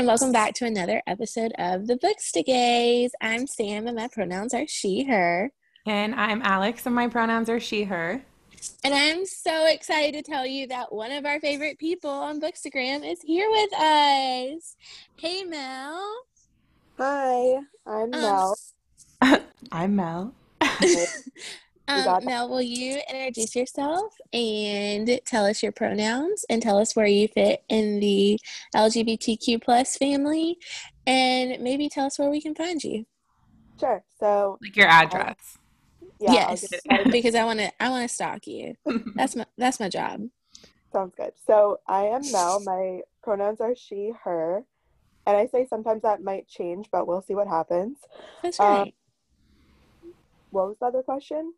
and welcome back to another episode of the BookstaGays. I'm Sam, and my pronouns are she, her. And I'm Alex, and my pronouns are she, her. And I'm so excited to tell you that one of our favorite people on Bookstagram is here with us. Hey, Mel. Hi, I'm Um, Mel. I'm Mel. Um, got. Mel, will you introduce yourself and tell us your pronouns and tell us where you fit in the LGBTQ plus family, and maybe tell us where we can find you. Sure. So Like your address. yeah, yes, because I want to. I want to stalk you. That's my. That's my job. sounds good. So I am Mel. My pronouns are she, her, and I say sometimes that might change, but we'll see what happens. That's Um. What was the other question?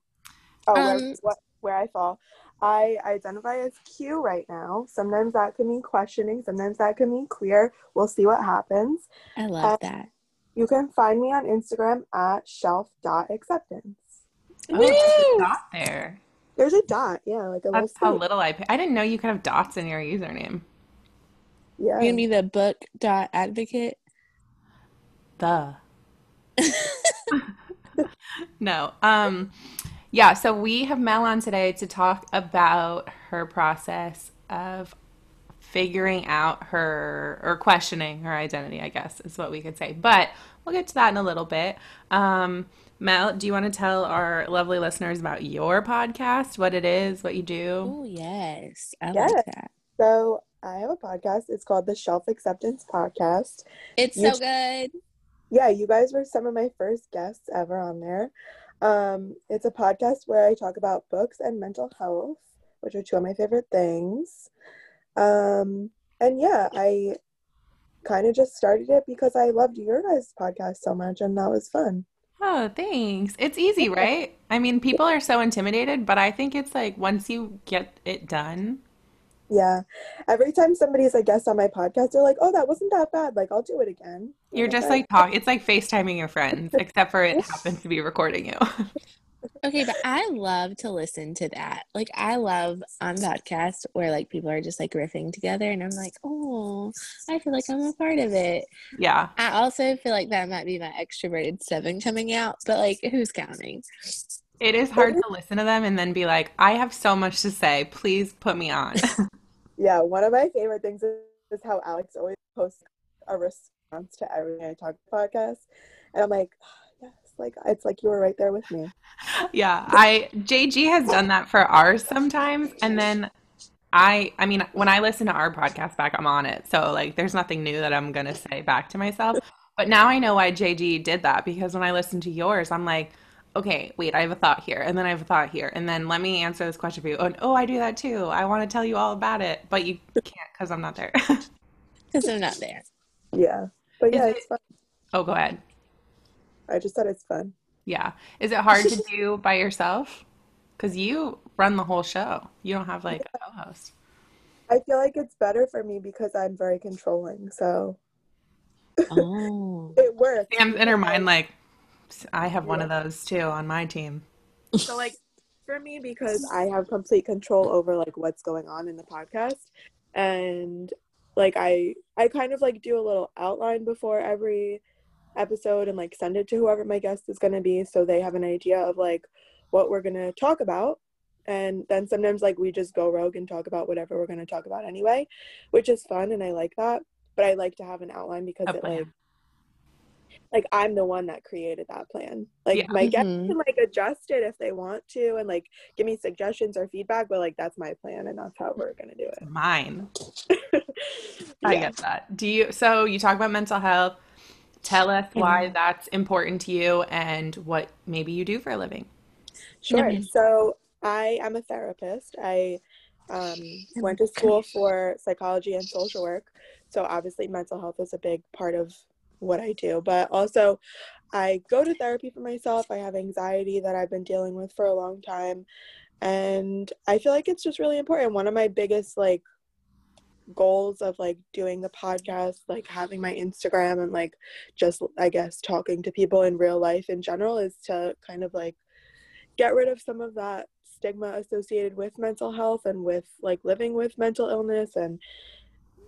Oh, where, Um, what, where I fall. I identify as Q right now. Sometimes that can mean questioning. Sometimes that can mean queer. We'll see what happens. I love uh, that. You can find me on Instagram at shelf.acceptance. Oh, there's a Woo! dot there. There's a dot, yeah, like a little how little I pay. I didn't know you could have dots in your username. Yeah. You're gonna be the book dot advocate. The. no. Um yeah, so we have Mel on today to talk about her process of figuring out her or questioning her identity, I guess is what we could say. But we'll get to that in a little bit. Um Mel, do you want to tell our lovely listeners about your podcast, what it is, what you do? Oh yes, I Yes. like that. So I have a podcast. It's called the Shelf Acceptance Podcast. It's You so good. Yeah, you guys were some of my first guests ever on there. Um, it's a podcast where I talk about books and mental health, which are two of my favorite things. Um, and yeah, I kind of just started it because I loved your guys' podcast so much, and that was fun. Oh, thanks. It's easy, right? I mean, people are so intimidated, but I think it's like once you get it done, Yeah. Every time somebody's a guest on my podcast, they're like, "Oh, that wasn't that bad. Like, I'll do it again." You're just like talk. It's like FaceTiming your friends, except for it happens to be recording you. Okay, but I love to listen to that. Like I love on podcasts where like people are just like riffing together and I'm like, oh, I feel like I'm a part of it. Yeah. I also feel like that might be my extroverted seven coming out, but like who's counting? It is hard to listen to them and then be like, I have so much to say. Please put me on. Yeah, one of my favorite things is, how Alex always posts a response to everything I talk podcast. And I'm like, ah, yes, like it's like you were right there with me. Yeah, I JG has done that for ours sometimes, and then I I mean when I listen to our podcast back, I'm on it. So like there's nothing new that I'm gonna say back to myself. But now I know why JG did that because when I listen to yours, I'm like, okay, wait, I have a thought here, and then I have a thought here, and then let me answer this question for you. And oh, I do that too. I want to tell you all about it, but you can't because I'm not there. Because I'm not there. Yeah. But yeah, Is it's fun. oh, go ahead. I just said it's fun. Yeah. Is it hard to do by yourself? Because you run the whole show. You don't have like a co-host. I feel like it's better for me because I'm very controlling. So Oh. it works. Sam's in her mind like, I have one of those too on my team. So like for me because I have complete control over like what's going on in the podcast and like I I kind of like do a little outline before every episode and like send it to whoever my guest is going to be so they have an idea of like what we're going to talk about. And then sometimes like we just go rogue and talk about whatever we're going to talk about anyway which is fun and I like that. But I like to have an outline because A it like like I'm the one that created that plan. Like Yeah. my guests Mhm. can like adjust it if they want to and like give me suggestions or feedback, but like that's my plan and that's how we're gonna do it. Mine. it. I get that. Do you, so you talk about mental health. Tell us why that's important to you and what maybe you do for a living. Sure. Mhm. So I am a therapist. I um, went to school for psychology and social work. So obviously mental health is a big part of what I do. But also I go to therapy for myself. I have anxiety that I've been dealing with for a long time. And I feel like it's just really important. One of my biggest like goals of like doing the podcast, like having my Instagram and like just I guess talking to people in real life in general is to kind of like get rid of some of that stigma associated with mental health and with like living with mental illness and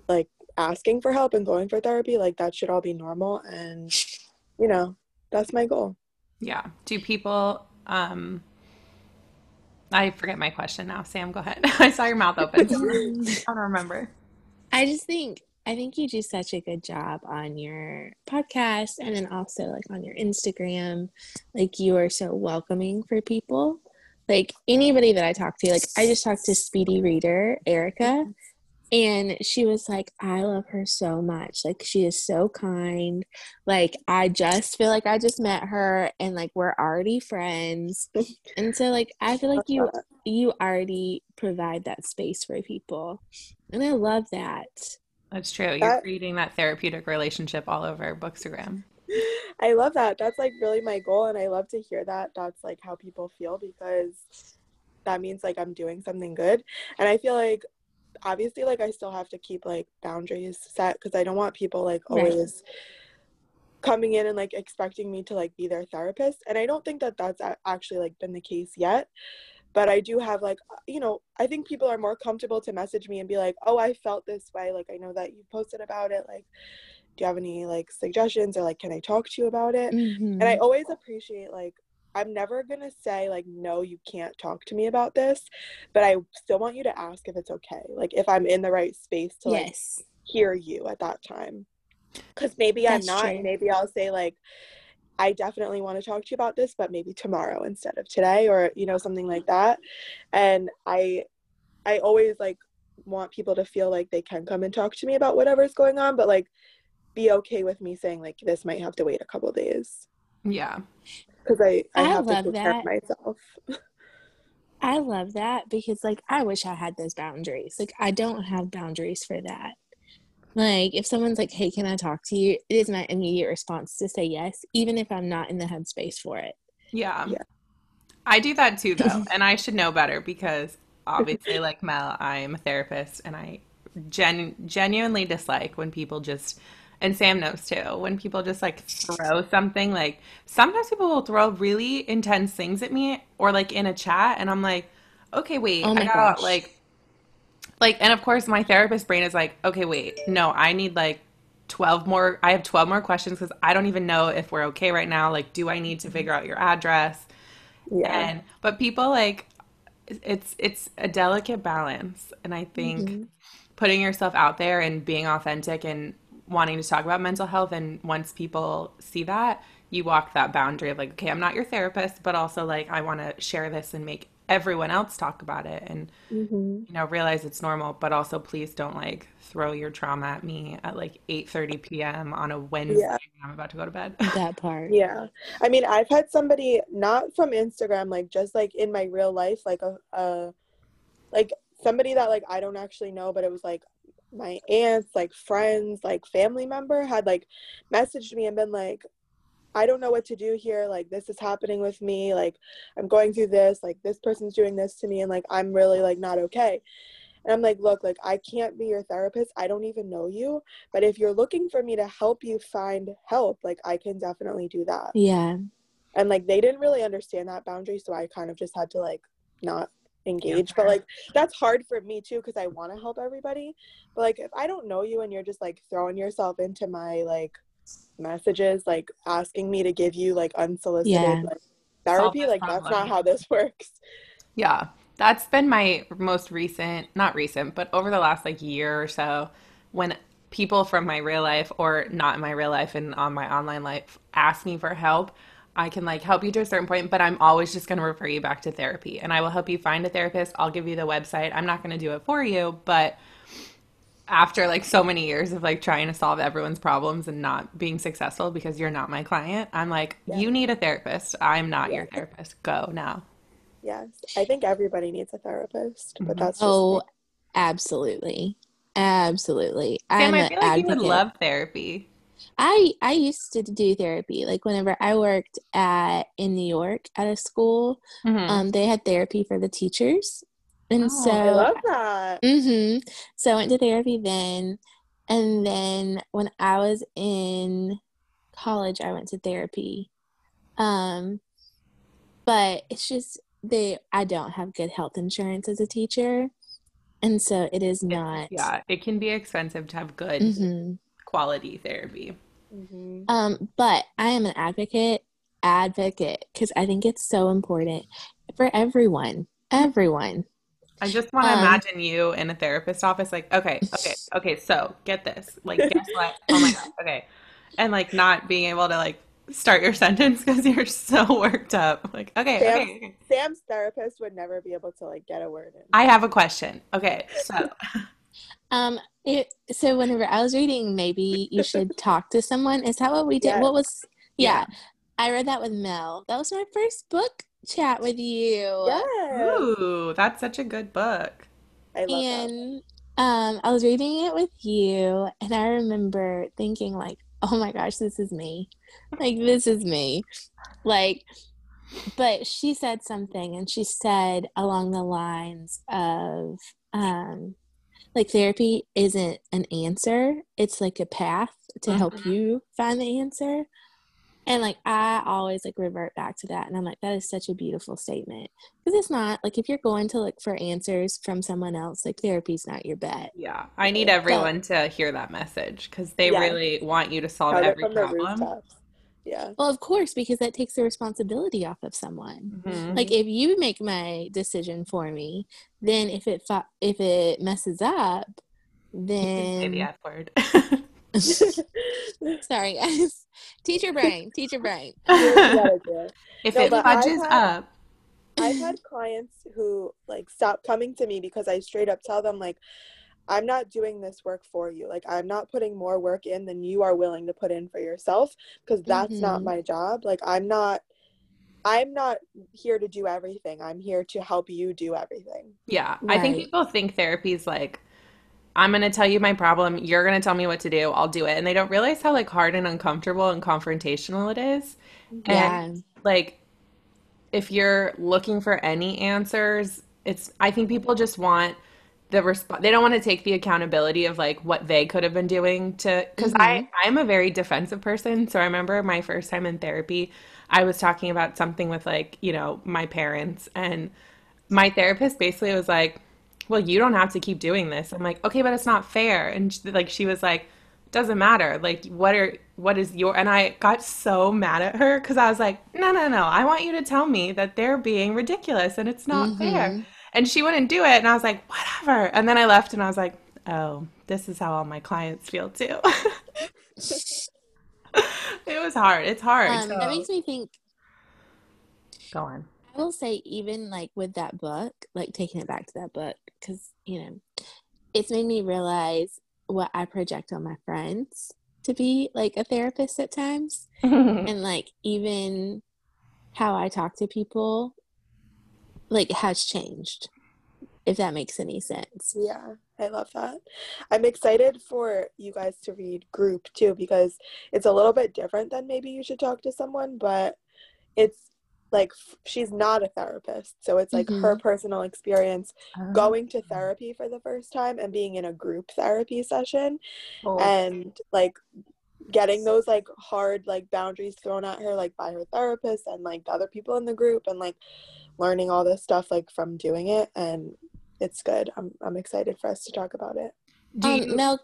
like asking for help and going for therapy, like that should all be normal. And, you know, that's my goal. Yeah. Do people, um, I forget my question now. Sam, go ahead. I saw your mouth open. I don't remember. I just think I think you do such a good job on your podcast and then also like on your Instagram. Like you are so welcoming for people. Like anybody that I talk to, like I just talked to Speedy Reader, Erica, and she was like, I love her so much. Like she is so kind. Like I just feel like I just met her and like we're already friends. and so like I feel like you you already provide that space for people. And I love that. That's true. You're that, creating that therapeutic relationship all over Bookstagram. I love that. That's like really my goal. And I love to hear that. That's like how people feel because that means like I'm doing something good. And I feel like obviously like I still have to keep like boundaries set because I don't want people like always right. coming in and like expecting me to like be their therapist. And I don't think that that's actually like been the case yet but i do have like uh, you know i think people are more comfortable to message me and be like oh i felt this way like i know that you posted about it like do you have any like suggestions or like can i talk to you about it mm-hmm. and i always appreciate like i'm never gonna say like no you can't talk to me about this but i still want you to ask if it's okay like if i'm in the right space to like yes. hear you at that time because maybe That's i'm not true. maybe i'll say like I definitely want to talk to you about this, but maybe tomorrow instead of today or you know something like that. And I I always like want people to feel like they can come and talk to me about whatever's going on, but like be okay with me saying like this might have to wait a couple days. Yeah. Cuz I I, I have to take that. care of myself. I love that because like I wish I had those boundaries. Like I don't have boundaries for that. Like if someone's like, "Hey, can I talk to you?" It is my immediate response to say yes, even if I'm not in the headspace for it. Yeah. yeah. I do that too though, and I should know better because obviously like Mel, I'm a therapist and I gen- genuinely dislike when people just and Sam knows too, when people just like throw something like sometimes people will throw really intense things at me or like in a chat and I'm like, "Okay, wait. Oh I got like like and of course my therapist brain is like okay wait no i need like 12 more i have 12 more questions because i don't even know if we're okay right now like do i need to figure out your address yeah and but people like it's it's a delicate balance and i think mm-hmm. putting yourself out there and being authentic and wanting to talk about mental health and once people see that you walk that boundary of like okay i'm not your therapist but also like i want to share this and make everyone else talk about it and mm-hmm. you know realize it's normal but also please don't like throw your trauma at me at like 8 30 p.m on a wednesday yeah. i'm about to go to bed that part yeah i mean i've had somebody not from instagram like just like in my real life like a, a like somebody that like i don't actually know but it was like my aunts like friends like family member had like messaged me and been like I don't know what to do here. Like, this is happening with me. Like, I'm going through this. Like, this person's doing this to me. And, like, I'm really, like, not okay. And I'm like, look, like, I can't be your therapist. I don't even know you. But if you're looking for me to help you find help, like, I can definitely do that. Yeah. And, like, they didn't really understand that boundary. So I kind of just had to, like, not engage. Yeah. But, like, that's hard for me, too, because I want to help everybody. But, like, if I don't know you and you're just, like, throwing yourself into my, like, messages like asking me to give you like unsolicited yeah. like, therapy like that's not how this works yeah that's been my most recent not recent but over the last like year or so when people from my real life or not in my real life and on my online life ask me for help I can like help you to a certain point, but I'm always just going to refer you back to therapy and I will help you find a therapist. I'll give you the website. I'm not going to do it for you, but after like so many years of like trying to solve everyone's problems and not being successful because you're not my client, I'm like, yeah. you need a therapist. I'm not yeah. your therapist. Go now. Yes. I think everybody needs a therapist, but mm-hmm. that's Oh, me. absolutely. Absolutely. Sam, I'm I feel like advocate. you would love therapy. I I used to do therapy. Like whenever I worked at in New York at a school, mm-hmm. um, they had therapy for the teachers, and oh, so I love that. Mm-hmm. So I went to therapy then. And then when I was in college, I went to therapy. Um, but it's just they I don't have good health insurance as a teacher. And so it is not. Yeah, it can be expensive to have good Mhm. quality therapy. Mhm. Um, but I am an advocate, advocate, because I think it's so important for everyone. Everyone. I just want to Um, imagine you in a therapist office, like, okay, okay, okay, so get this. Like, guess what? Oh my God, okay. And like not being able to like start your sentence because you're so worked up. Like, okay, Sam- okay, okay. Sam's therapist would never be able to like get a word in. I have a question. Okay, so Um, it, so whenever I was reading, maybe you should talk to someone. Is that what we did? Yes. What was? Yeah, I read that with Mel. That was my first book chat with you. Yes. ooh, that's such a good book. I love that. And um, I was reading it with you, and I remember thinking like, "Oh my gosh, this is me! Like this is me!" Like, but she said something, and she said along the lines of, um, like therapy isn't an answer; it's like a path to help Mhm. you find the answer. And like I always like revert back to that, and I'm like, that is such a beautiful statement because it's not like if you're going to look for answers from someone else, like therapy's not your bet. Yeah, I need everyone to hear that message because they Yeah. really want you to solve it every problem. Yeah. Well, of course, because that takes the responsibility off of someone. Mhm. Like if you make my decision for me, then if it fa- if it messes up, Say the then F word. sorry guys, teach your brain, teach your brain. You gotta do it. If No, it fudges had- up, I've had clients who like stop coming to me because I straight up tell them like I'm not doing this work for you. Like I'm not putting more work in than you are willing to put in for yourself because that's not Mhm. my job. Like I'm not I'm not here to do everything. I'm here to help you do everything. yeah, I think people think therapy is like, I'm going to tell you my problem, you're going to tell me what to do, I'll do it. And they don't realize how like hard and uncomfortable and confrontational it is. Yeah, And like if you're looking for any answers, it's I think people just want the resp they don't want to take the accountability of like what they could have been doing to because I mm-hmm. I'm a very defensive person. So I remember my first time in therapy, I was talking about something with like, you know, my parents and my therapist basically was like, "Well, you don't have to keep doing this." I'm like, "Okay, but it's not fair." And she, like she was like, "Doesn't matter. Like what are what is your?" And I got so mad at her cuz I was like, "No, no, no. I want you to tell me that they're being ridiculous and it's not fair." Mm-hmm. And she wouldn't do it, and I was like, "Whatever." And then I left and I was like, "Oh, this is how all my clients feel too." It was hard. It's hard. um, that makes me think. go on. I will say, even like with that book, like taking it back to that book, because you know, it's made me realize what I project on my friends to be like a therapist at times, and like even how I talk to people, like has changed. If that makes any sense. Yeah, I love that. I'm excited for you guys to read Group too because it's a little bit different than maybe you should talk to someone, but it's like f- she's not a therapist. So it's like her mm-hmm. personal experience oh. going to therapy for the first time and being in a group therapy session Oh. and like getting those like hard like boundaries thrown at her like by her therapist and like the other people in the group and like learning all this stuff like from doing it and it's good. I'm I'm excited for us to talk about it. Do Um, Mel,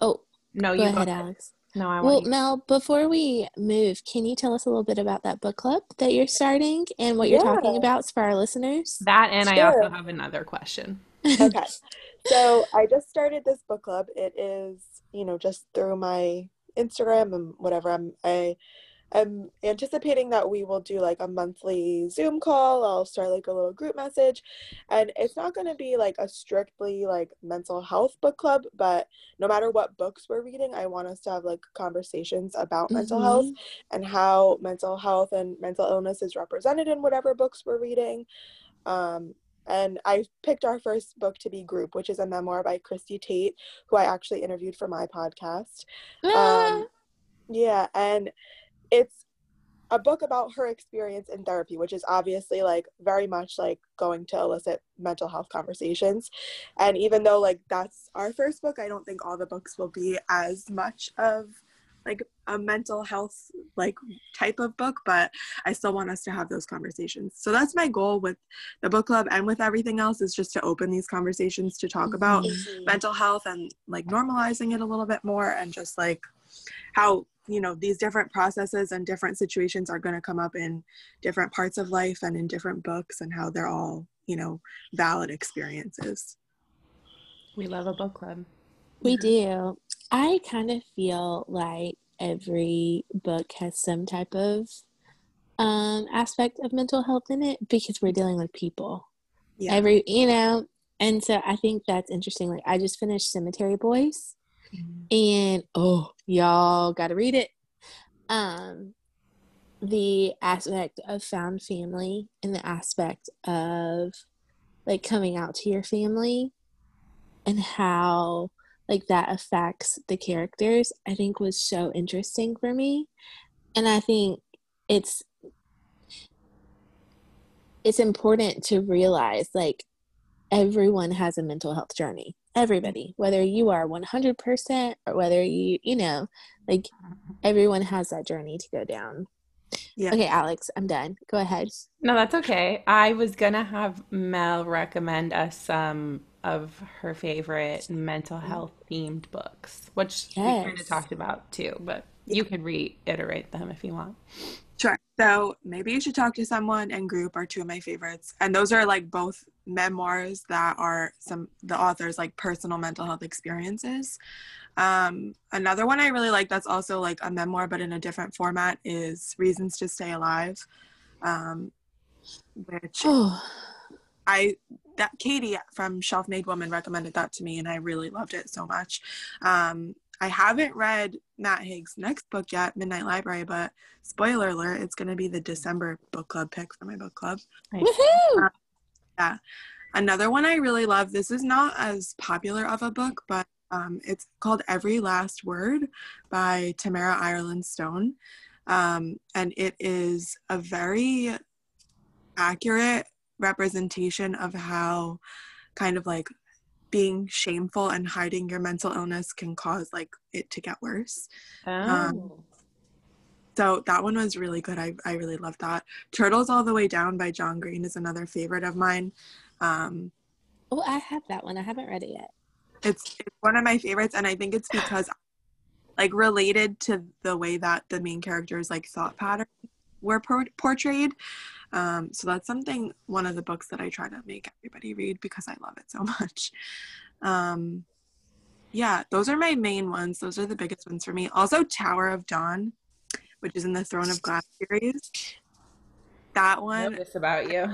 oh, no, go you ahead, go. Alex. No, I Well, want you. Mel, before we move, can you tell us a little bit about that book club that you're starting and what you're talking about for our listeners? That and I also have another question. Okay. so I just started this book club. It is, you know, just through my Instagram and whatever. I'm I am anticipating that we will do like a monthly Zoom call. I'll start like a little group message. And it's not gonna be like a strictly like mental health book club, but no matter what books we're reading, I want us to have like conversations about mental health Mhm. and how mental health and mental illness is represented in whatever books we're reading. Um, and I picked our first book to be Group, which is a memoir by Christie Tate, who I actually interviewed for my podcast. Ah, Um, yeah, and it's a book about her experience in therapy, which is obviously like very much like going to elicit mental health conversations. And even though like that's our first book, I don't think all the books will be as much of like a mental health like type of book, but I still want us to have those conversations. So that's my goal with the book club and with everything else is just to open these conversations to talk about Mhm. mental health and like normalizing it a little bit more and just like how you know these different processes and different situations are going to come up in different parts of life and in different books and how they're all you know valid experiences We love a book club. We do. I kind of feel like every book has some type of um, aspect of mental health in it because we're dealing with people. yeah Every, you know, and so I think that's interesting. Like, I just finished Cemetery Boys, and oh, y'all got to read it. Um, the aspect of found family and the aspect of like coming out to your family and how like that affects the characters i think was so interesting for me and i think it's it's important to realize like everyone has a mental health journey everybody whether you are 100% or whether you you know like everyone has that journey to go down Yeah. okay alex i'm done go ahead No, that's okay. I was gonna have Mel recommend us some of her favorite mental mm. health themed books, which we kind of talked about too, but you could reiterate them if you want. So maybe you should talk to someone and group are two of my favorites. And those are like both memoirs that are some the author's like personal mental health experiences. Um, another one I really like that's also like a memoir but in a different format is Reasons to Stay Alive. Um, which oh I that Katie from Shelf Made Woman recommended that to me and I really loved it so much. Um, I haven't read Matt Haig's next book yet, Midnight Library, but spoiler alert, it's going to be the December book club pick for my book club. woohoo Yeah, Another one I really love, this is not as popular of a book, but um, it's called Every Last Word by Tamara Ireland Stone. Um, and it is a very accurate representation of how kind of like being shameful and hiding your mental illness can cause like it to get worse. Um, So that one was really good. I, I really loved that. Turtles All the Way Down by John Green is another favorite of mine. Um, oh i have that one i haven't read it yet it's, it's one of my favorites, and I think it's because like related to the way that the main characters like thought patterns were por- portrayed. Um, so that's something one of the books that I try to make everybody read because I love it so much. Um, yeah, those are my main ones. Those are the biggest ones for me. Also, Tower of Dawn, which is in the Throne of Glass series. That one, this about you.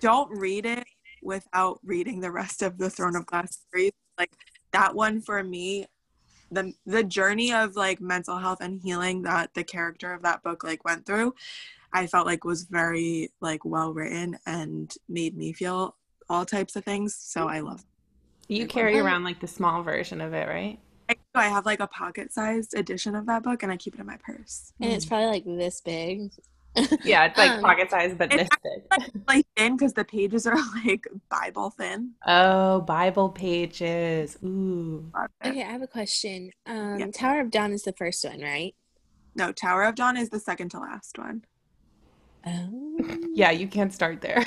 don't read it without reading the rest of the Throne of Glass series. Like that one for me, the the journey of like mental health and healing that the character of that book like went through, I felt like was very like well written and made me feel all types of things. So I love. You carry around like the small version of it, right? I, I have like a pocket-sized edition of that book, and I keep it in my purse. and it's mm. probably like this big Yeah, it's like Um, pocket size, but it's this. Like thin because the pages are like Bible thin. Oh, Bible pages. Ooh. Okay i have a question um Yeah. tower of dawn is the first one right No, Tower of Dawn is the second to last one. oh Yeah, you can't start there.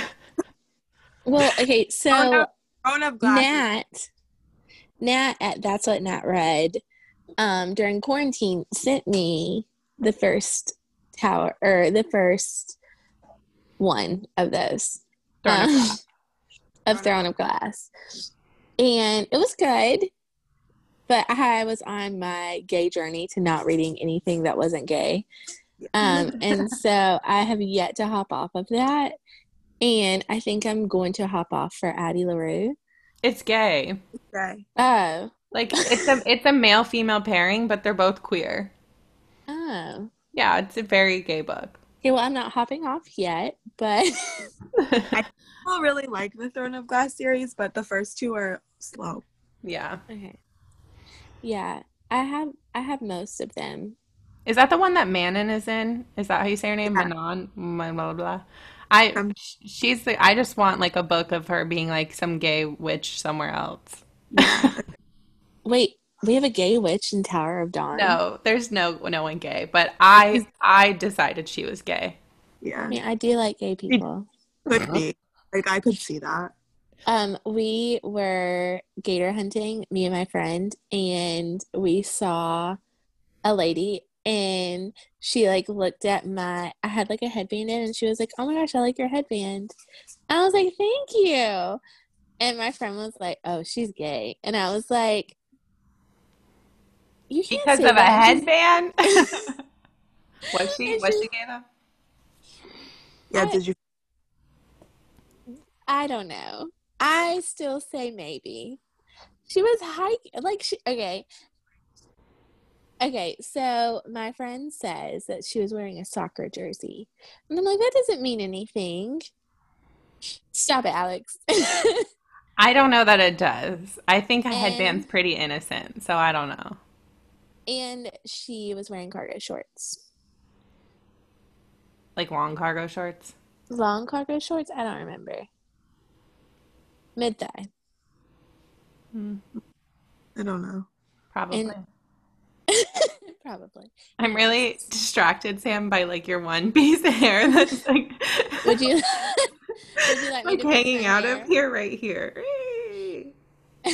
well okay so Oh, no. Throne of Glass. is- Nat, Nat at That's What Nat Read, um, during quarantine sent me the first tower or the first one of those Throne of um, Glass. of Throne of Glass, and it was good. But I was on my gay journey to not reading anything that wasn't gay. Um, and so I have yet to hop off of that. And I think I'm going to hop off for Addie LaRue. It's gay. Okay. Oh, Like it's a it's a male female pairing, but they're both queer. oh. Yeah, it's a very gay book. Okay, well, I'm not hopping off yet, but People really like the Throne of Glass series, but the first two are slow. yeah. okay. Yeah, I have I have most of them. Is that the one that Manon is in? Is that how you say her name? Yeah. Manon? Blah, blah, blah. I Um, she's the I just want like a book of her being like some gay witch somewhere else. Wait, We have a gay witch in Tower of Dawn. No, there's no no one gay, but I I decided she was gay. Yeah. I mean, I do like gay people. Could be. Like I could see that. Um, we were gator hunting, me and my friend, and we saw a lady and she like looked at my I had like a headband in and she was like, Oh my gosh, I like your headband. I was like, Thank you. And my friend was like, Oh, she's gay. And I was like, You can't Because say of a that. Just- headband? was she And was she- she gay? Yeah, I- did you I don't know. I still say maybe. She was hiking like she okay. Okay, so my friend says that she was wearing a soccer jersey. And I'm like, that doesn't mean anything. Stop it, Alex. I don't know that it does. I think a And- headband's pretty innocent, so I don't know. And she was wearing cargo shorts. Like long cargo shorts. Long cargo shorts? I don't remember. Mid thigh. Hmm, I don't know. probably. And- Probably. I'm really distracted, Sam, by like your one piece of hair that's like, Would you would you like me like to hanging out hair? of here, right here.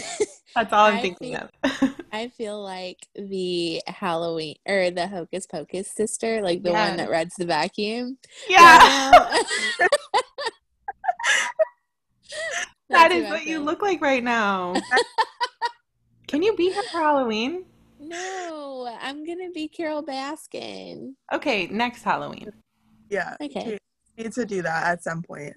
That's all I'm I thinking think- of. I feel like the Halloween or the Hocus Pocus sister, like the Yeah. one that rides the vacuum. yeah, right That's is who I what you look like right now. Can you be her for Halloween? No, I'm gonna be Carole Baskin. Okay, next Halloween. Yeah. Okay. you Need to do that at some point.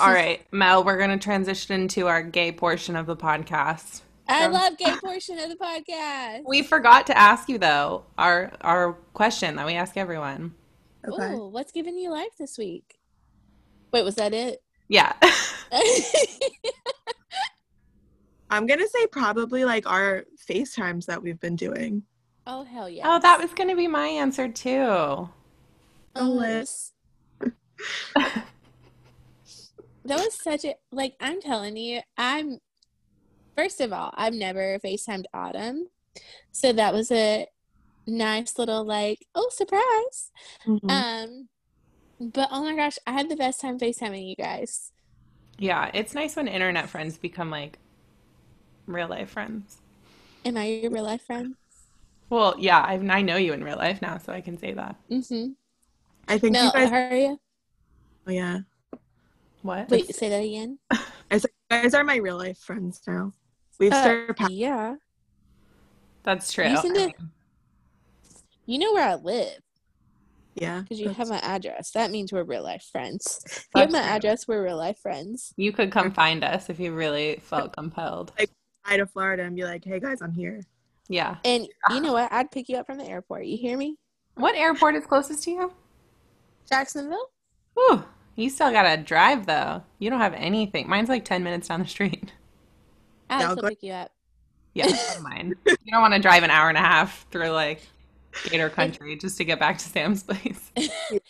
All right, Mel, we're going to transition to our gay portion of the podcast. I Um, love gay portion of the podcast. We forgot to ask you though our our question that we ask everyone. Okay. Ooh, what's giving you life this week? Wait, was that it? Yeah. I'm gonna say probably like our FaceTimes that we've been doing. oh hell yeah! Oh, that was going to be my answer too. Oh, Liz. that was such a like. I'm telling you, I'm. First of all, I've never Facetimed Autumn, so that was a nice little like oh surprise. Mhm. Um, but oh my gosh, I had the best time FaceTiming you guys. Yeah, it's nice when internet friends become like real life friends. Am I your real life friend? Well, yeah, I I know you in real life now, so I can say that. Mm-hmm. I think Mel, you guys. hurry up. Oh, yeah. What? Wait, say that again. I said, you guys are my real life friends now. We've Uh, surpassed. yeah. That's true. You send it- You know where I live Yeah. because you have my address. That means we're real life friends. If you have my true. address, we're real life friends. You could come find us if you really felt compelled. Like, fly to Florida and be like, hey guys, I'm here. Yeah. And you know what? I'd pick you up from the airport. You hear me? What airport is closest to you? Jacksonville? Whew. You still gotta drive though. You don't have anything. Mine's like 10 minutes down the street. Alex I'll pick you up. Yeah, never mind. You don't want to drive an hour and a half through like Gator Country just to get back to Sam's place.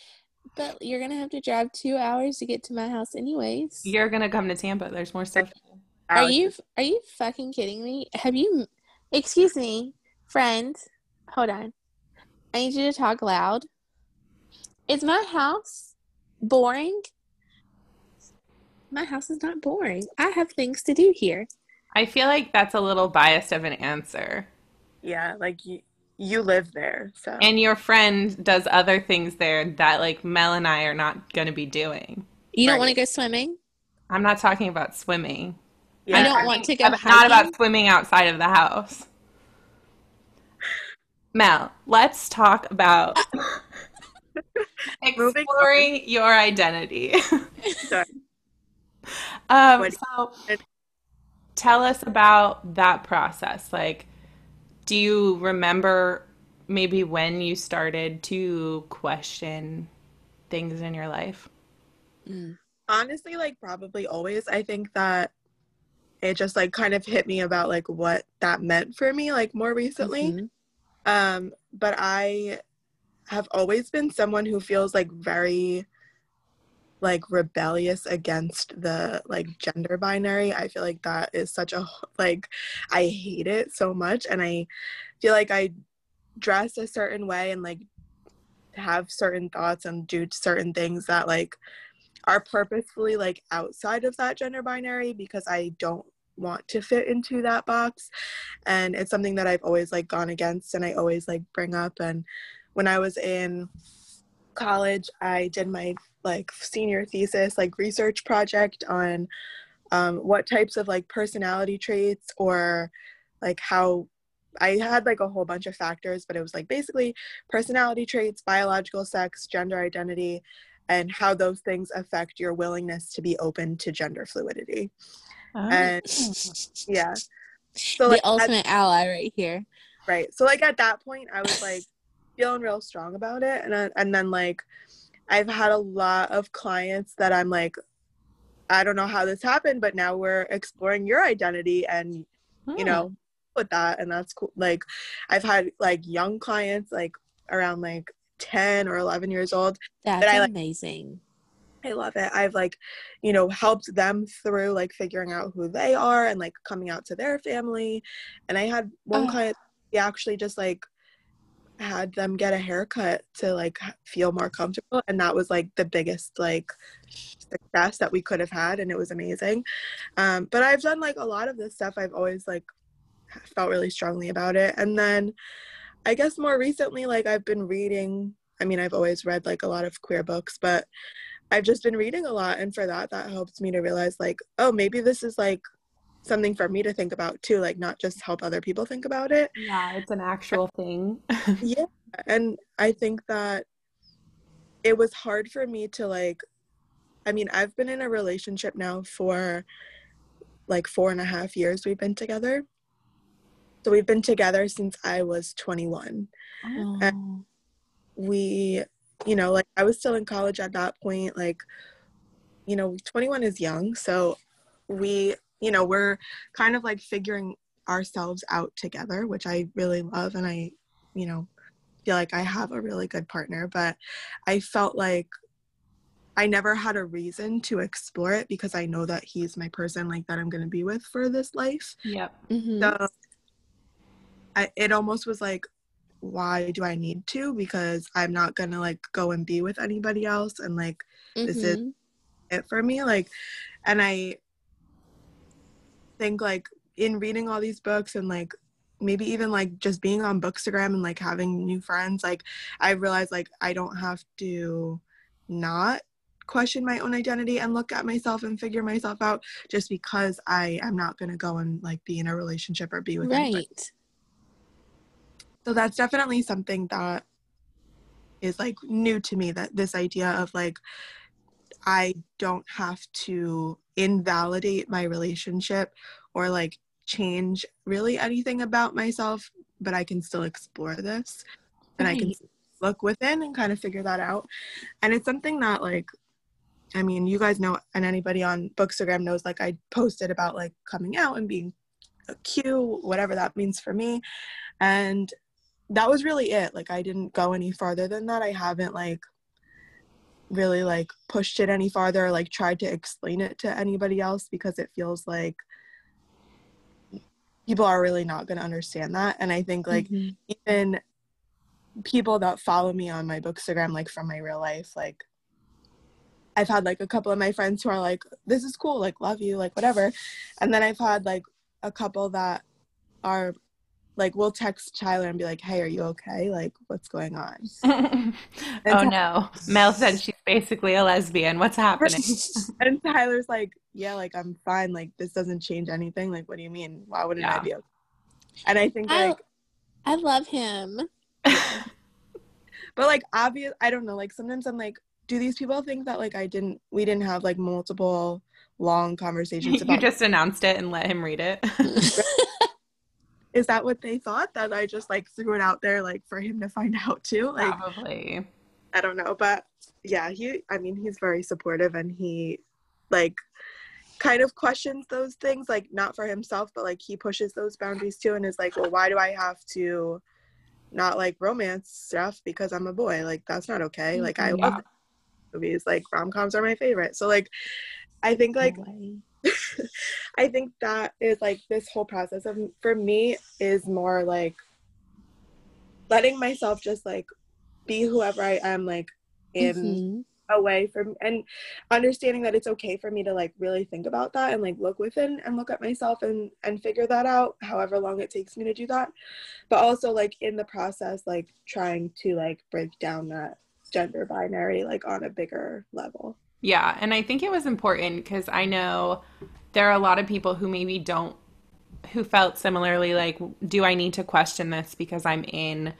But you're gonna have to drive two hours to get to my house, anyways. You're gonna come to Tampa. There's more stuff. Are you are you fucking kidding me? Have you excuse me, friend? Hold on. I need you to talk loud. Is my house boring? My house is not boring. I have things to do here. I feel like that's a little biased of an answer. Yeah, like you, you live there, so. And your friend does other things there that like Mel and I are not gonna be doing. You don't Right. want to go swimming? I'm not talking about swimming. yeah, I don't I'm want to talking go about- Not about swimming outside of the house. Mel, let's talk about Moving exploring your identity. Um, so tell us about that process. Like, do you remember maybe when you started to question things in your life? Mm. honestly like probably always i think that it just like kind of hit me about like what that meant for me like more recently Mhm. um but i have always been someone who feels like very like rebellious against the like gender binary. I feel like that is such a like i hate it so much and i feel like i dress a certain way and like have certain thoughts and do certain things that like are purposefully like outside of that gender binary because i don't want to fit into that box. And it's something that i've always like gone against and i always like bring up and when i was in college i did my like senior thesis like research project on um, what types of like personality traits or like how I had like a whole bunch of factors, but it was like basically personality traits, biological sex, gender identity, and how those things affect your willingness to be open to gender fluidity. Oh. And yeah. So the like, ultimate at, ally right here. Right. So like at that point I was like feeling real strong about it and I, and then like I've had a lot of clients that I'm like I don't know how this happened but now we're exploring your identity and hmm. you know with that and that's cool like I've had like young clients like around like 10 or 11 years old that's that I, like, amazing I love it. I've like, you know, helped them through like figuring out who they are and like coming out to their family. And I had one oh. client, he actually just like had them get a haircut to like feel more comfortable. And that was like the biggest like success that we could have had. And it was amazing. Um, but I've done like a lot of this stuff. I've always like felt really strongly about it. And then I guess more recently, like I've been reading. I mean, I've always read like a lot of queer books, but I've just been reading a lot. And for that, that helps me to realize, like, oh, maybe this is like something for me to think about too, like, not just help other people think about it. Yeah, it's an actual thing. yeah. And I think that it was hard for me to, like, I mean, I've been in a relationship now for like four and a half years we've been together. So we've been together since I was 21. Oh. And we, you know, like I was still in college at that point. Like, you know, 21 is young. So we, you know, we're kind of like figuring ourselves out together, which I really love. And I, you know, feel like I have a really good partner. But I felt like I never had a reason to explore it because I know that he's my person, like that I'm going to be with for this life. Yep. Mm-hmm. So I, it almost was like, why do I need to? Because I'm not gonna like go and be with anybody else, and like mm-hmm. this is mm-hmm. it for me. Like, and I think like in reading all these books and like maybe even like just being on bookstagram and like having new friends like i realized like i don't have to not question my own identity and look at myself and figure myself out just because i am not going to go and like be in a relationship or be with right anybody. So that's definitely something that is like new to me that this idea of like I don't have to invalidate my relationship or like change really anything about myself, but I can still explore this and right. I can look within and kind of figure that out. And it's something that like I mean, you guys know and anybody on Bookstagram knows like I posted about like coming out and being a Q, whatever that means for me. And that was really it. Like I didn't go any farther than that. I haven't like really like pushed it any farther, or like tried to explain it to anybody else because it feels like people are really not going to understand that. And I think like mm-hmm. even people that follow me on my bookstagram like from my real life like I've had like a couple of my friends who are like this is cool like love you like whatever and then I've had like a couple that are like we'll text Tyler and be like, "Hey, are you okay? Like, what's going on?" oh no, Mel said she's basically a lesbian. What's happening? and Tyler's like, "Yeah, like I'm fine. Like this doesn't change anything. Like, what do you mean? Why wouldn't yeah. I be okay?" And I think I, like, I love him. but like, obvious. I don't know. Like sometimes I'm like, do these people think that like I didn't? We didn't have like multiple long conversations about. You just announced it and let him read it is that what they thought that I just like threw it out there like for him to find out too? Like probably. I don't know, but yeah, he I mean he's very supportive and he like kind of questions those things like not for himself but like he pushes those boundaries too and is like, "Well, why do I have to not like romance stuff because I'm a boy? Like that's not okay." Like I mm-hmm. yeah. love movies. Like rom coms are my favorite. So like I think like I think that is like this whole process of for me is more like letting myself just like be whoever I am like in mm-hmm. away from and understanding that it's okay for me to like really think about that and like look within and look at myself and and figure that out however long it takes me to do that. But also like in the process like trying to like break down that gender binary like on a bigger level yeah and i think it was important because i know there are a lot of people who maybe don't who felt similarly like do i need to question this because i'm in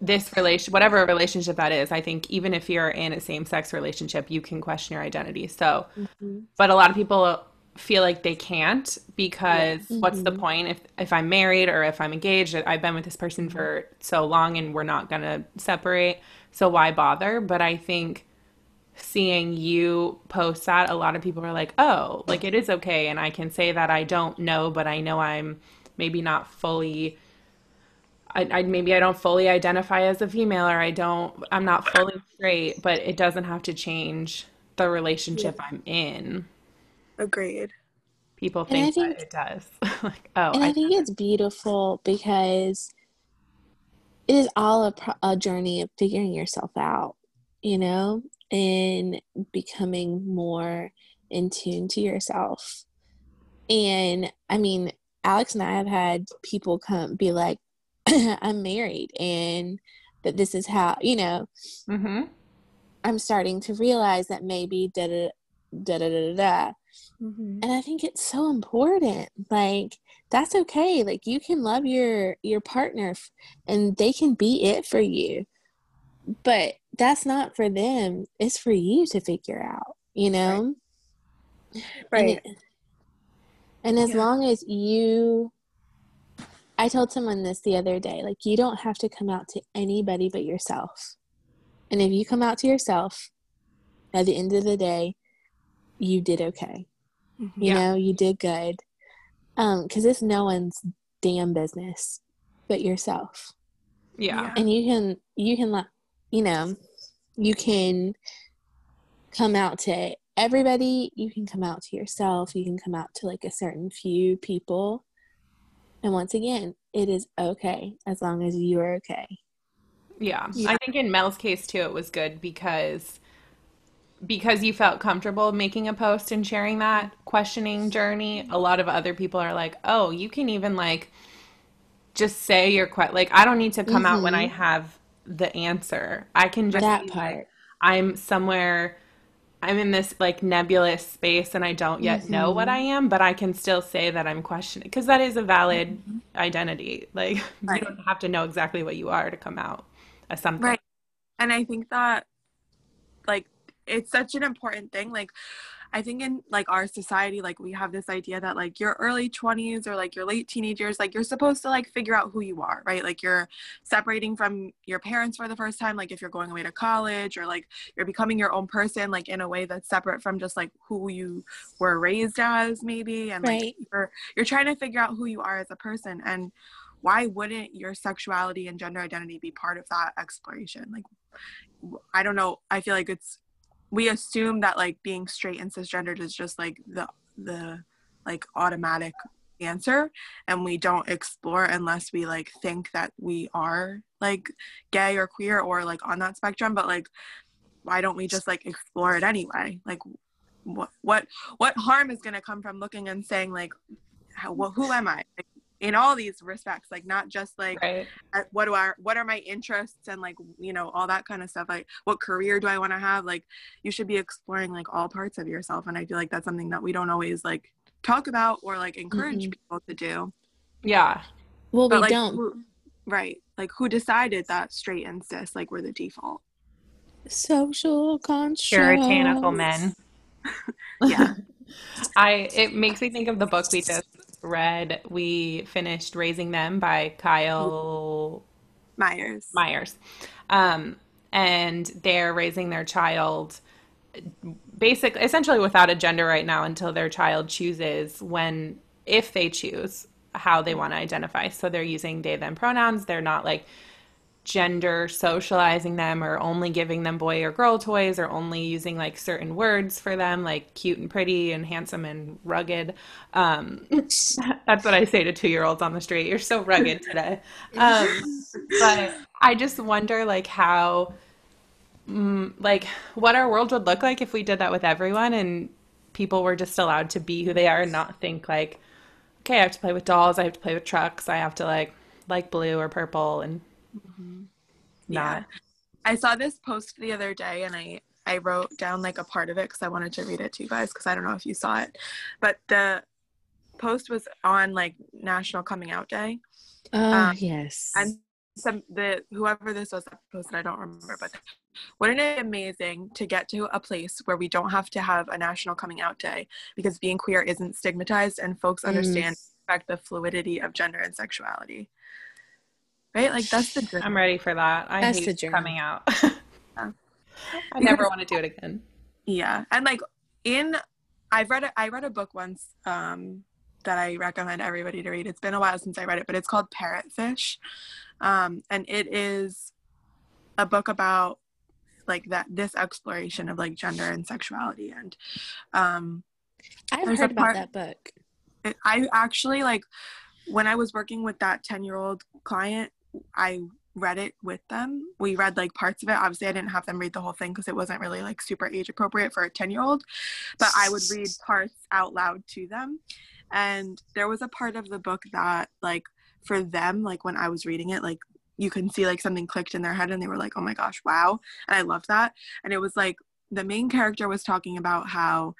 this relation whatever relationship that is i think even if you're in a same-sex relationship you can question your identity so mm-hmm. but a lot of people feel like they can't because mm-hmm. what's the point if if i'm married or if i'm engaged i've been with this person mm-hmm. for so long and we're not going to separate so why bother but i think seeing you post that a lot of people are like oh like it is okay and i can say that i don't know but i know i'm maybe not fully I, I, maybe I don't fully identify as a female or I don't I'm not fully straight, but it doesn't have to change the relationship yeah. I'm in. Agreed. People think, think that it does. like, oh, and I, I think it's beautiful because it is all a, a journey of figuring yourself out, you know, and becoming more in tune to yourself. And I mean, Alex and I have had people come be like, I'm married and that this is how, you know, mm-hmm. I'm starting to realize that maybe da da da da da da. Mm-hmm. And I think it's so important. Like that's okay. Like you can love your your partner and they can be it for you. But that's not for them. It's for you to figure out, you know? Right. And, and as yeah. long as you I told someone this the other day like, you don't have to come out to anybody but yourself. And if you come out to yourself, at the end of the day, you did okay. Mm-hmm. You yeah. know, you did good. Um, because it's no one's damn business but yourself. Yeah. And you can, you can, you know, you can come out to everybody, you can come out to yourself, you can come out to like a certain few people and once again, it is okay as long as you are okay. Yeah. yeah. I think in Mel's case too it was good because because you felt comfortable making a post and sharing that questioning journey, a lot of other people are like, "Oh, you can even like just say your que- like I don't need to come mm-hmm. out when I mm-hmm. have the answer. I can just that part. Like, I'm somewhere I'm in this like nebulous space and I don't yet mm-hmm. know what mm-hmm. I am, but I can still say that I'm questioning because that is a valid mm-hmm. identity. Like right. you don't have to know exactly what you are to come out as something. Right. And I think that like it's such an important thing. Like I think in like our society, like we have this idea that like your early 20s or like your late teenagers, like you're supposed to like figure out who you are, right? Like you're separating from your parents for the first time, like if you're going away to college or like you're becoming your own person, like in a way that's separate from just like who you were raised as, maybe. And like right. you're you're trying to figure out who you are as a person. And why wouldn't your sexuality and gender identity be part of that exploration? Like I don't know. I feel like it's we assume that like being straight and cisgendered is just like the the like automatic answer and we don't explore unless we like think that we are like gay or queer or like on that spectrum but like why don't we just like explore it anyway? Like what what what harm is going to come from looking and saying like how, well, who am i? like, in all these respects like not just like right. what do I what are my interests and like you know all that kind of stuff like what career do I want to have? Like you should be exploring like all parts of yourself and I feel like that's something that we don't always like talk about or like encourage mm-hmm. people to do. Yeah. Well but, we like, don't. who, right like who decided that straight and cis like were the default? Social construct puritanical men. Yeah. I it makes me think of the book we just read, we finished Raising Them by Kyl Myers. Myers. Um, and they're raising their child basically essentially without a gender right now until their child chooses when if they choose how they want to identify. So they're using they them pronouns. They're not like gender socializing them or only giving them boy or girl toys or only using like certain words for them like cute and pretty and handsome and rugged. Um, that's what i say to two-year-olds on the street. You're so rugged today. Um, but i just wonder like how mm, like what our world would look like if we did that with everyone and people were just allowed to be who they are and not think like okay i have to play with dolls i have to play with trucks i have to like like blue or purple and Mm-hmm. not Yeah. I saw this post the other day and I I wrote down like a part of it because I wanted to read it to you guys because I don't know if you saw it, but the post was on like National Coming Out Day Oh Um, yes. and some the whoever this was that posted I don't remember, but wouldn't it be amazing to get to a place where we don't have to have a National Coming Out Day because being queer isn't stigmatized and folks understand respect the fluidity of gender and sexuality. Right? Like that's the dream. i'm ready for that i That's hate the dream. coming out Yeah. i never want to do it again Yeah, and like in, I've read a, I read a book once um, that I recommend everybody to read. It's been a while since I read it, but it's called Parrotfish, um, and it is a book about like that this exploration of like gender and sexuality and um, I've there's a heard about part- that book. it, I actually like when I was working with that 10 year old client, I read it with them. We read like parts of it. Obviously, I didn't have them read the whole thing because it wasn't really like super age appropriate for a 10 year old, but I would read parts out loud to them. And there was a part of the book that, like, for them, like when I was reading it, like you can see like something clicked in their head and they were like, oh my gosh, wow. And I loved that. And it was like the main character was talking about how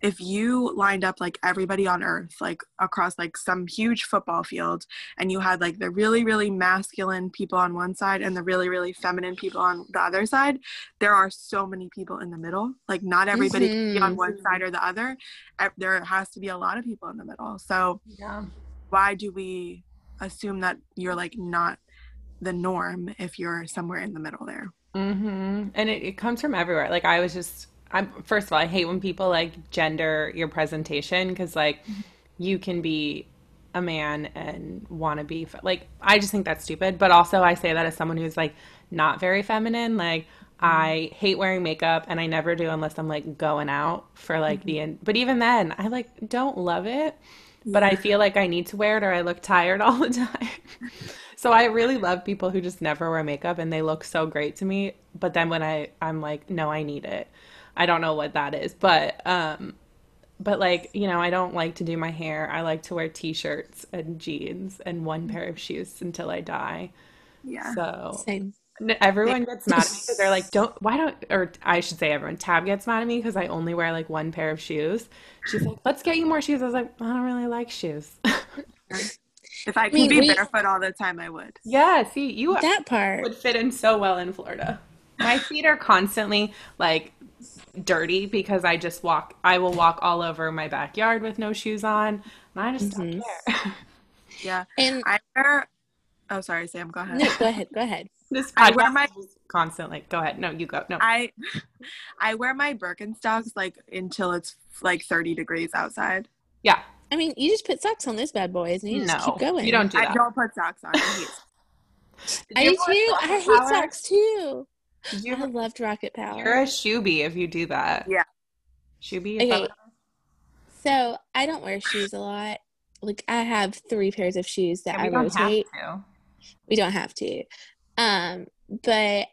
if you lined up like everybody on earth like across like some huge football field and you had like the really really masculine people on one side and the really really feminine people on the other side there are so many people in the middle. Like not everybody can be on one side or the other. There has to be a lot of people in the middle. So yeah. why do we assume that you're like not the norm if you're somewhere in the middle there? Hmm And it, it comes from everywhere. Like I was just, I'm first of all, I hate when people like gender your presentation because like you can be a man and want to be fe- like I just think that's stupid. But also I say that as someone who's like not very feminine. Like I hate wearing makeup and I never do unless I'm like going out for like the mm-hmm. end. But even then, I like don't love it. But I feel like I need to wear it or I look tired all the time. So I really love people who just never wear makeup and they look so great to me. But then when I I'm like, no, I need it. I don't know what that is, but um but like, you know, I don't like to do my hair. I like to wear t-shirts and jeans and one pair of shoes until I die. yeah So Same. everyone gets mad at me because they're like, don't, why don't, or I should say everyone, Tab gets mad at me because I only wear like one pair of shoes. She's like, let's get you more shoes. I was like, I don't really like shoes. if i could mean, be we- barefoot all the time i would yeah, see, you That part. would fit in so well in Florida. My feet are constantly like dirty because I just walk, I will walk all over my backyard with no shoes on. And I just don't Mhm. care. yeah And I wear. Oh, sorry, Sam. Go ahead. no, go ahead. Go ahead. This I wear my- is constantly. Go ahead. No, you go. No. I I wear my Birkenstocks like until it's like 30 degrees outside. Yeah. I mean, you just put socks on this bad boys and you just No, keep going. you don't do I that. don't put socks on. I hate- I do too. I hate socks too. Did you I loved Rocket Power. You're a shoobie if you do that. Yeah. Shoobie? Is Okay. So I don't wear shoes a lot. Like I have three pairs of shoes that Yeah, I we don't have rotate. to. We don't have to. Um, but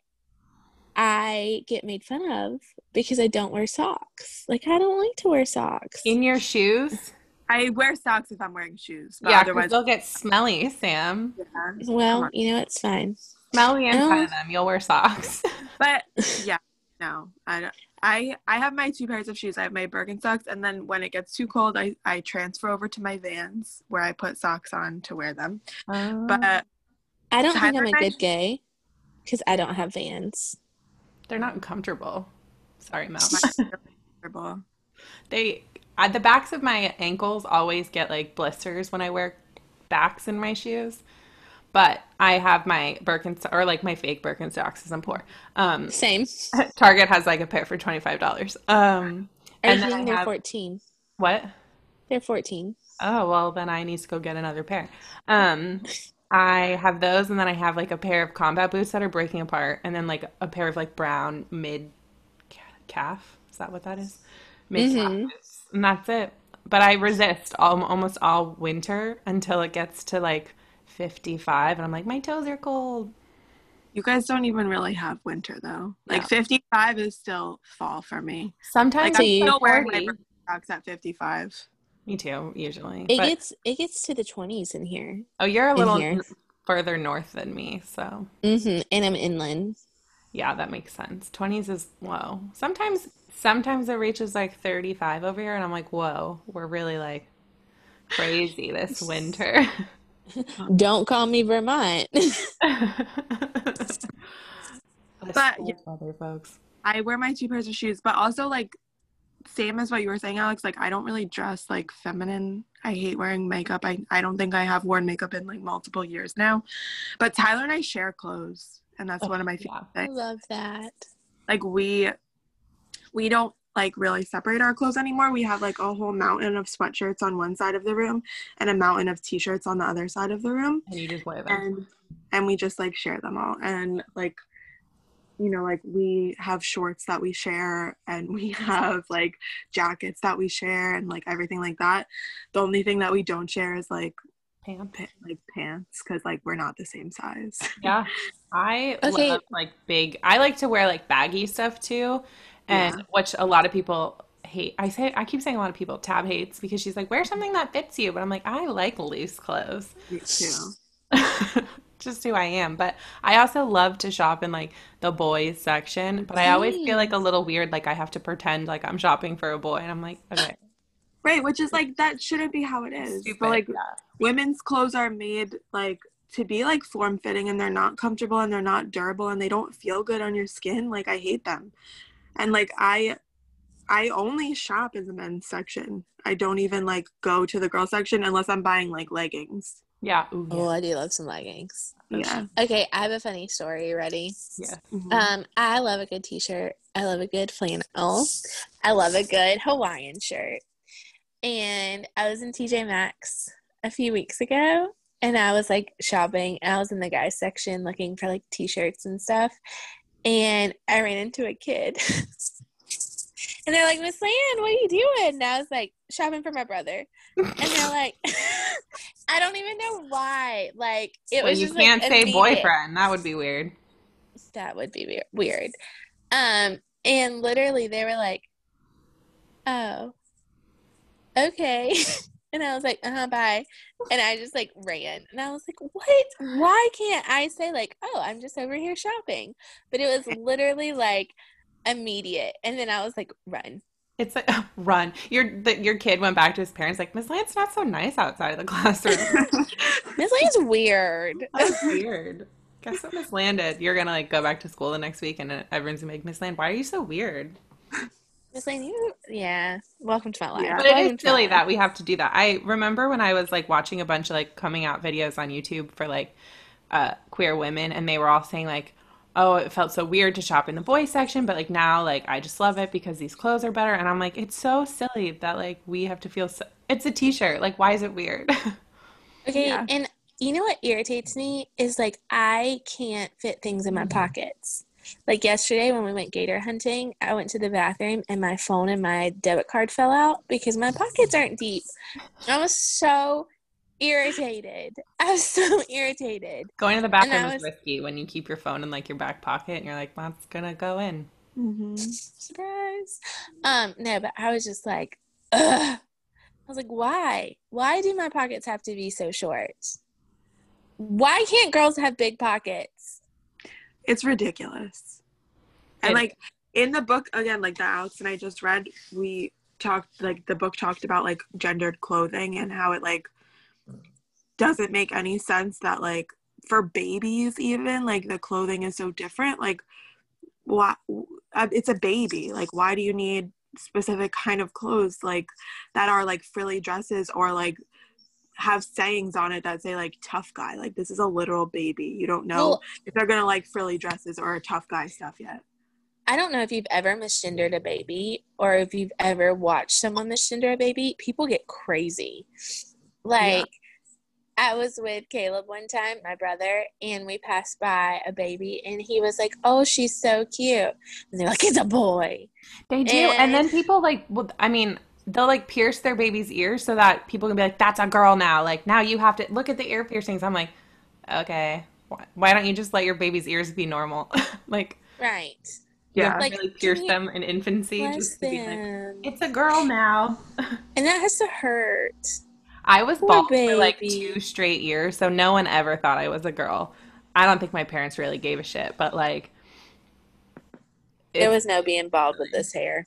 I get made fun of because I don't wear socks. Like I don't like to wear socks. In your shoes? I wear socks if I'm wearing shoes. But Yeah, otherwise, they'll get smelly, Sam. yeah. well, you know it's fine. Smell the inside Oh. of them. You'll wear socks. But yeah, no, I don't. I I have my two pairs of shoes. I have my Birkenstocks, and then when it gets too cold, I I transfer over to my Vans where I put socks on to wear them. Oh. But I don't think I'm a and I- good gay because I don't have Vans. they're not comfortable. Sorry, Mel. comfortable. They at the backs of my ankles always get like blisters when I wear backs in my shoes. But I have my Birkenstock or like my fake Birkenstocks because I'm poor. Um, Same. Target has like a pair for twenty five dollars. Um, and then They're have 14. what? They're 14. Oh well, then I need to go get another pair. Um, I have those, and then I have like a pair of combat boots that are breaking apart, and then like a pair of like brown mid calf. Is that what that is? Mid calf Mhm. and that's it. But I resist all, almost all winter until it gets to like 55, and I'm like, my toes are cold. You guys don't even really have winter though. Like No. 55 is still fall for me. Sometimes Like I'm See, still wearing my 40. Birkenstocks at 55. Me too, usually. It But gets it gets to the twenties in here. oh, you're a little here. further north than me, so Mm-hmm. And I'm inland. yeah, that makes sense. 20s is low. Sometimes, sometimes it reaches like 35 over here, and I'm like, whoa, we're really like crazy this winter. Don't call me Vermont. But, Cold weather, folks. I wear my two pairs of shoes, but also like same as what you were saying, Alex, like I don't really dress like feminine. I hate wearing makeup. I, I don't think I have worn makeup in like multiple years now. But Tyler and I share clothes and that's Oh, one of my yeah. favorite I things. love that. Like we we don't like really separate our clothes anymore. We have like a whole mountain of sweatshirts on one side of the room and a mountain of t-shirts on the other side of the room. And you just wear them. and and we just like share them all and like you know like we have shorts that we share and we have like jackets that we share and like everything like that the only thing that we don't share is like Pants. pa- like pants because like we're not the same size Yeah. I Okay. love like big, I like to wear like baggy stuff too. And Yeah. which a lot of people hate. I say, I keep saying a lot of people Tab hates because she's like, wear something that fits you. But I'm like, I like loose clothes. Me too Just who I am. But I also love to shop in like the boys section. But I always feel like a little weird, like I have to pretend like I'm shopping for a boy. And I'm like, okay. right which is like that shouldn't be how it is Stupid. but like yeah. women's clothes are made like to be like form fitting and they're not comfortable and they're not durable and they don't feel good on your skin like i hate them and like i i only shop in the men's section i don't even like go to the girl section unless i'm buying like leggings Yeah. Ooh, Oh, I do love some leggings. yeah Okay, I have a funny story. Ready? yeah. Mhm. Um, I love a good t-shirt. I love a good flannel. I love a good Hawaiian shirt. And I was in TJ Maxx a few weeks ago and I was like shopping. I was in the guys section looking for like t-shirts and stuff. And I ran into a kid. and they're like, Miss Lan, what are you doing? And I was like, shopping for my brother. And they're like, I don't even know why. Like it Well, was you just can't like, say immediate boyfriend. That would be weird. that would be weird. Um, and literally they were like, "Oh, okay," and I was like, "Uh huh, bye," and I just like ran, and I was like, "What? Why can't I say like, oh, I'm just over here shopping?" But it was literally like immediate, and then I was like, "Run." It's like run. Your the, your kid went back to his parents like Miss Lance not so nice outside of the classroom. This lane's weird. That's weird. Guess what Miss Land did? You're gonna like go back to school the next week and everyone's gonna be like Miss Land, why are you so weird? Miss Lane, you, yeah. Welcome to my life. Yeah. But it Welcome is to my silly life. that we have to do that. I remember when I was like watching a bunch of like coming out videos on YouTube for like uh queer women and they were all saying like oh it felt so weird to shop in the boys section but like now like I just love it because these clothes are better and I'm like it's so silly that like we have to feel so it's a t-shirt like why is it weird? Okay, Yeah. and you know what irritates me is like I can't fit things in my Mm-hmm. pockets. Like yesterday when we went gator hunting, I went to the bathroom and my phone and my debit card fell out because my pockets aren't deep. I was so irritated. I was so irritated. Going to the bathroom I is was- risky when you keep your phone in like your back pocket and you're like, that's gonna go in. Mhm. Surprise. Um, no, but I was just like, ugh. I was like, why? Why do my pockets have to be so short? Why can't girls have big pockets? It's ridiculous. And like in the book again like that alex and i just read we talked like the book talked about like gendered clothing and how it like doesn't make any sense that like for babies even like the clothing is so different. Like why uh, it's a baby. Like why do you need specific kind of clothes like that are like frilly dresses or like have sayings on it that say like tough guy like this is a literal baby you don't know Well, if they're gonna like frilly dresses or tough guy stuff yet. I don't know if you've ever misgendered a baby or if you've ever watched someone misgender a baby. People get crazy. Like, I was with Caleb one time, my brother, and we passed by a baby, and he was like, "Oh, she's so cute," and they're like, "It's a boy." They do, and, and then people like, well, I mean, they'll like pierce their baby's ears so that people can be like, "That's a girl now." Like now you have to look at the ear piercings. I'm like, okay, why don't you just let your baby's ears be normal? like, right? Yeah, like really pierce them in infancy just to be like, it's a girl now. and that has to hurt. I was Poor bald baby. for like two straight years, so no one ever thought I was a girl. I don't think my parents really gave a shit, but like, there was no being bald with this hair.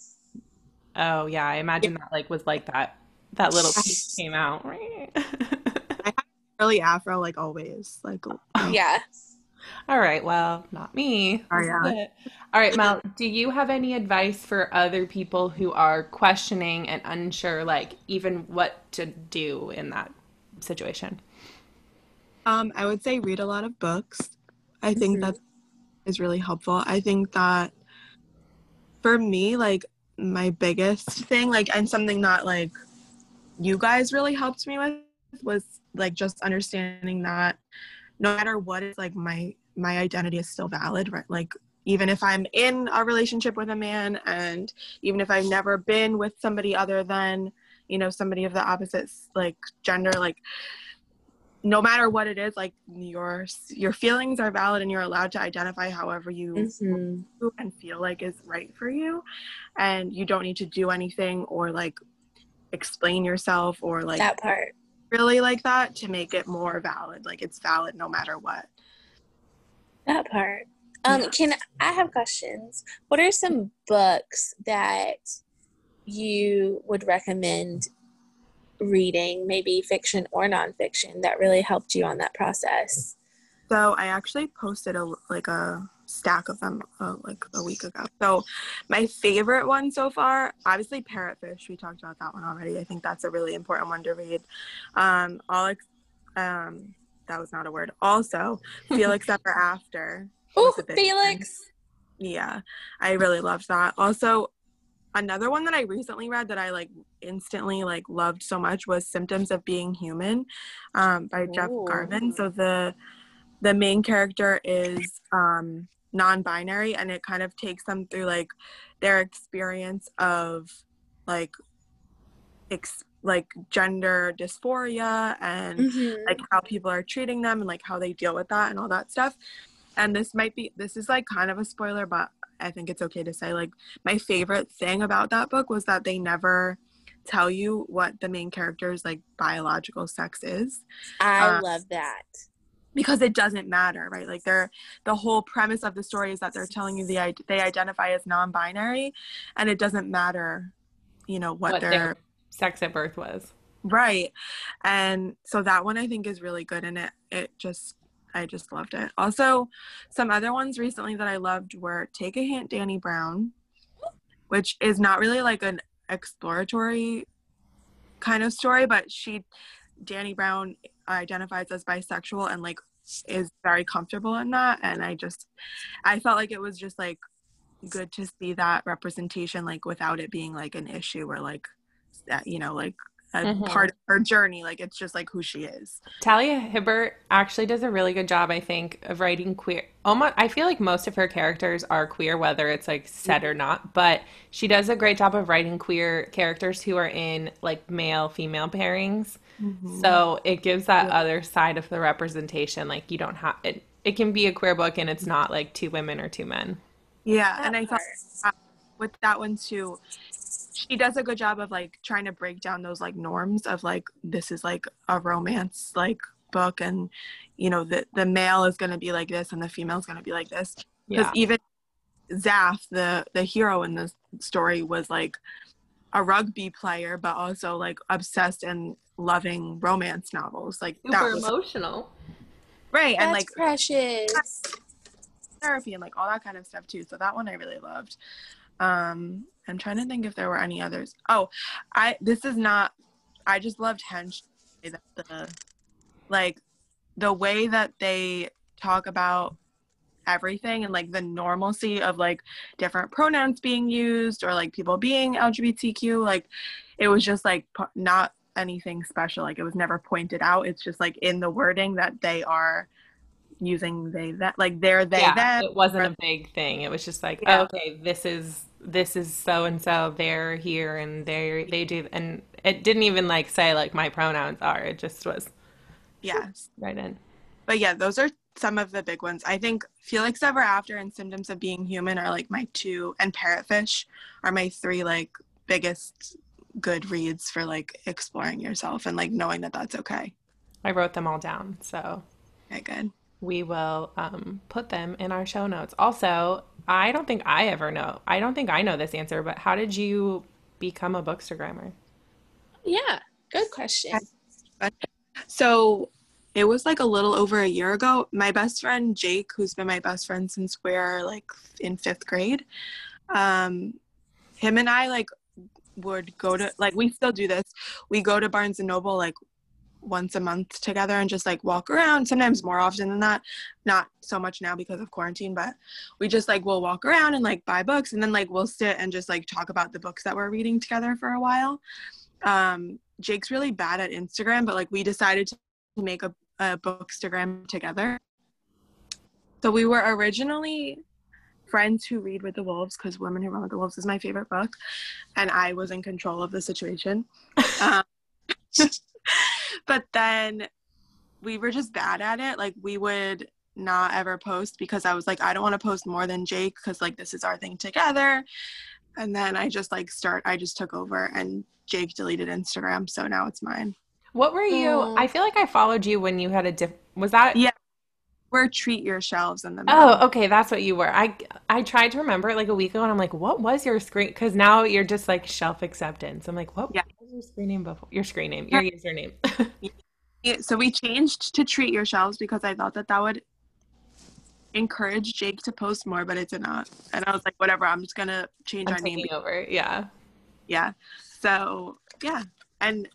Oh yeah, I imagine yeah. that like was like that. That little piece came out. Right? I have really afro like always. Like yeah. All right. Well, not me. Oh, yeah. All right, Mel. Do you have any advice for other people who are questioning and unsure, like even what to do in that situation? Um, I would say read a lot of books. I think mm-hmm. that is really helpful. I think that for me, like my biggest thing, like and something that like you guys really helped me with was like just understanding that no matter what is like my my identity is still valid right? Like even if i'm in a relationship with a man and even if i've never been with somebody other than you know somebody of the opposite like gender like no matter what it is like your your feelings are valid and you're allowed to identify however you mm-hmm. and feel like is right for you and you don't need to do anything or like explain yourself or like that part really like that to make it more valid. Like it's valid no matter what. That part. Um, yeah. can I have questions? What are some books that you would recommend reading, maybe fiction or nonfiction, that really helped you on that process? So I actually posted a like a stack of them uh, like a week ago. So my favorite one so far, obviously Parrotfish. We talked about that one already. I think that's a really important one to read. Um, Alex, um, that was not a word. Also, Felix Ever After. Oh, Felix. One. Yeah, I really loved that. Also, another one that I recently read that I like instantly like loved so much was Symptoms of Being Human um, by Ooh. Jeff Garvin. So the the main character is um, non-binary and it kind of takes them through like their experience of like ex- like gender dysphoria and mm-hmm. like how people are treating them and like how they deal with that and all that stuff and this might be this is like kind of a spoiler but i think it's okay to say like my favorite thing about that book was that they never tell you what the main character's like biological sex is. I um, love that. because it doesn't matter right? Like they're the whole premise of the story is that they're telling you the they identify as non-binary and it doesn't matter you know what, what their, their sex at birth was. Right. And so that one i think is really good and it it just i just loved it. Also some other ones recently that i loved were take a hint Dani Brown which is not really like an exploratory kind of story but she Dani Brown identifies as bisexual and like is very comfortable in that and i just i felt like it was just like good to see that representation like without it being like an issue or like that you know like a mm-hmm. part of her journey. Like it's just like who she is. Talia Hibbert actually does a really good job, I think, of writing queer. Almost, I feel like most of her characters are queer, whether it's like said or not. But she does a great job of writing queer characters who are in like male female pairings. Mm-hmm. So it gives that yeah. other side of the representation. Like you don't have it. It can be a queer book, and it's not like two women or two men. Yeah, and I thought with that one too she does a good job of like trying to break down those like norms of like this is like a romance like book and you know the the male is going to be like this and the female is going to be like this. Because yeah. even Zaf the the hero in the story was like a rugby player but also like obsessed and loving romance novels. Like super that was emotional. Right That's and like precious. therapy and like all that kind of stuff too. So that one i really loved um I'm trying to think if there were any others. Oh, I this is not. I just loved Hench. The like the way that they talk about everything and like the normalcy of like different pronouns being used or like people being LGBTQ. Like it was just like not anything special. Like it was never pointed out. It's just like in the wording that they are using they that like they're they Yeah, them. it wasn't a big thing. It was just like, oh, okay, this is this is so and so. They're here and they they do, and it didn't even like say like my pronouns are. It just was yeah right in. But yeah, those are some of the big ones. I think Felix Ever After and Symptoms of Being Human are like my two, and Parrotfish are my three like biggest good reads for like exploring yourself and like knowing that that's okay. I wrote them all down, so Okay, good. we will um, put them in our show notes. Also, I don't think I ever know. I don't think I know this answer, but how did you become a bookstagrammer? Yeah, good question. So it was like a little over a year ago. My best friend Jake, who's been my best friend since we're like in fifth grade, um, him and I like would go to like we still do this. We go to Barnes and Noble like once a month together and just like walk around. Sometimes more often than that. Not so much now because of quarantine, but we just like will walk around and like buy books and then like we'll sit and just like talk about the books that we're reading together for a while. Um, Jake's really bad at Instagram, but like we decided to make a, a bookstagram together. So we were originally friends who read with the wolves because Women Who Run with the Wolves is my favorite book, and I was in control of the situation. um, but then we were just bad at it. Like we would not ever post because I was like, I don't want to post more than Jake because like this is our thing together. And then I just like start. I just took over, and Jake deleted Instagram, so now it's mine. What were you? Oh. I feel like I followed you when you had a diff. Was that? Yeah. We're treat your shelves in the middle. Oh, okay, that's what you were. I I tried to remember it like a week ago, and I'm like, what was your screen? Because now you're just like shelf acceptance. I'm like, what Yeah. Your screen name before? Your screen name, your username. Yeah, so we changed to treat your shelves because I thought that that would encourage Jake to post more, but it did not. And I was like, whatever, I'm just gonna change I'm our name. over. Yeah. Yeah. So yeah, and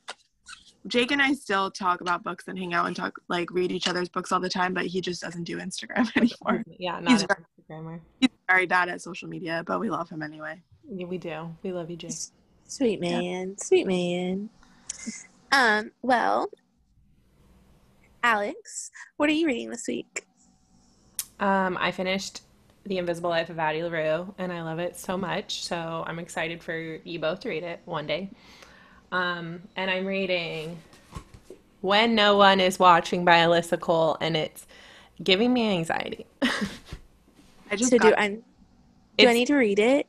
Jake and I still talk about books and hang out and talk like read each other's books all the time, but he just doesn't do Instagram anymore. Yeah, not He's Instagrammer. He's very bad at social media, but we love him anyway. Yeah, we do. We love you, Jake. Sweet man, sweet man. Um, well, Alex, what are you reading this week? Um, I finished The Invisible Life of Addie LaRue, and I love it so much. So I'm excited for you both to read it one day. Um, and I'm reading When No One Is Watching by Alyssa Cole, and it's giving me anxiety. I just So do got, I do I need to read it?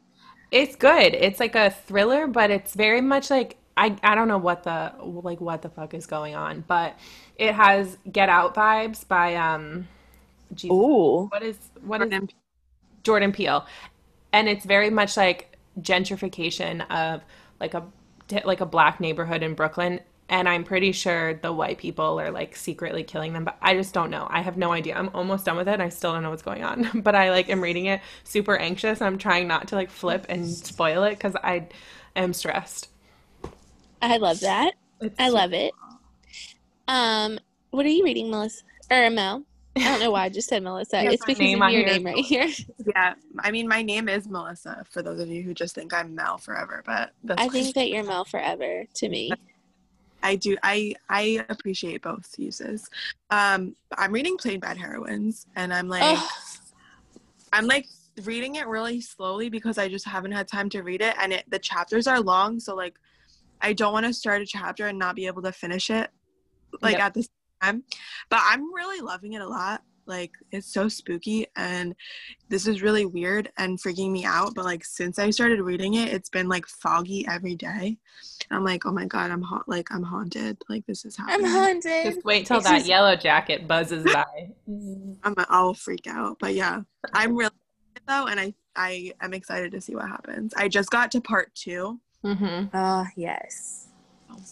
It's good. It's like a thriller, but it's very much like I I don't know what the like what the fuck is going on, but it has Get Out vibes by um geez, Ooh. what is what is Jordan Jordan Peele, and it's very much like gentrification of like a like a black neighborhood in Brooklyn. And I'm pretty sure the white people are like secretly killing them, but I just don't know. I have no idea. I'm almost done with it. And I still don't know what's going on, but I like am reading it super anxious. I'm trying not to like flip and spoil it because I am stressed. I love that. It's I love it. Um, what are you reading, Melissa? Or Mel? I don't know why I just said Melissa. That's it's because name of your name right here. Yeah, I mean, my name is Melissa. For those of you who just think I'm Mel forever, but that's I think that you're Mel forever to me. I do. I I appreciate both uses. Um, I'm reading Plain Bad Heroines, and I'm like. I'm like reading it really slowly because I just haven't had time to read it, and it the chapters are long, so like, I don't want to start a chapter and not be able to finish it, like Yep. at the same time. But I'm really loving it a lot. Like it's so spooky, and this is really weird and freaking me out. But like since I started reading it, it's been like foggy every day. I'm like, oh my god, I'm ha- like I'm haunted. Like this is happening. I'm haunted. Just wait till It's that yellow jacket buzzes by. I'm I'll freak out. But yeah, I'm really though, and I I am excited to see what happens. I just got to part two. Mm-hmm. Oh, yes.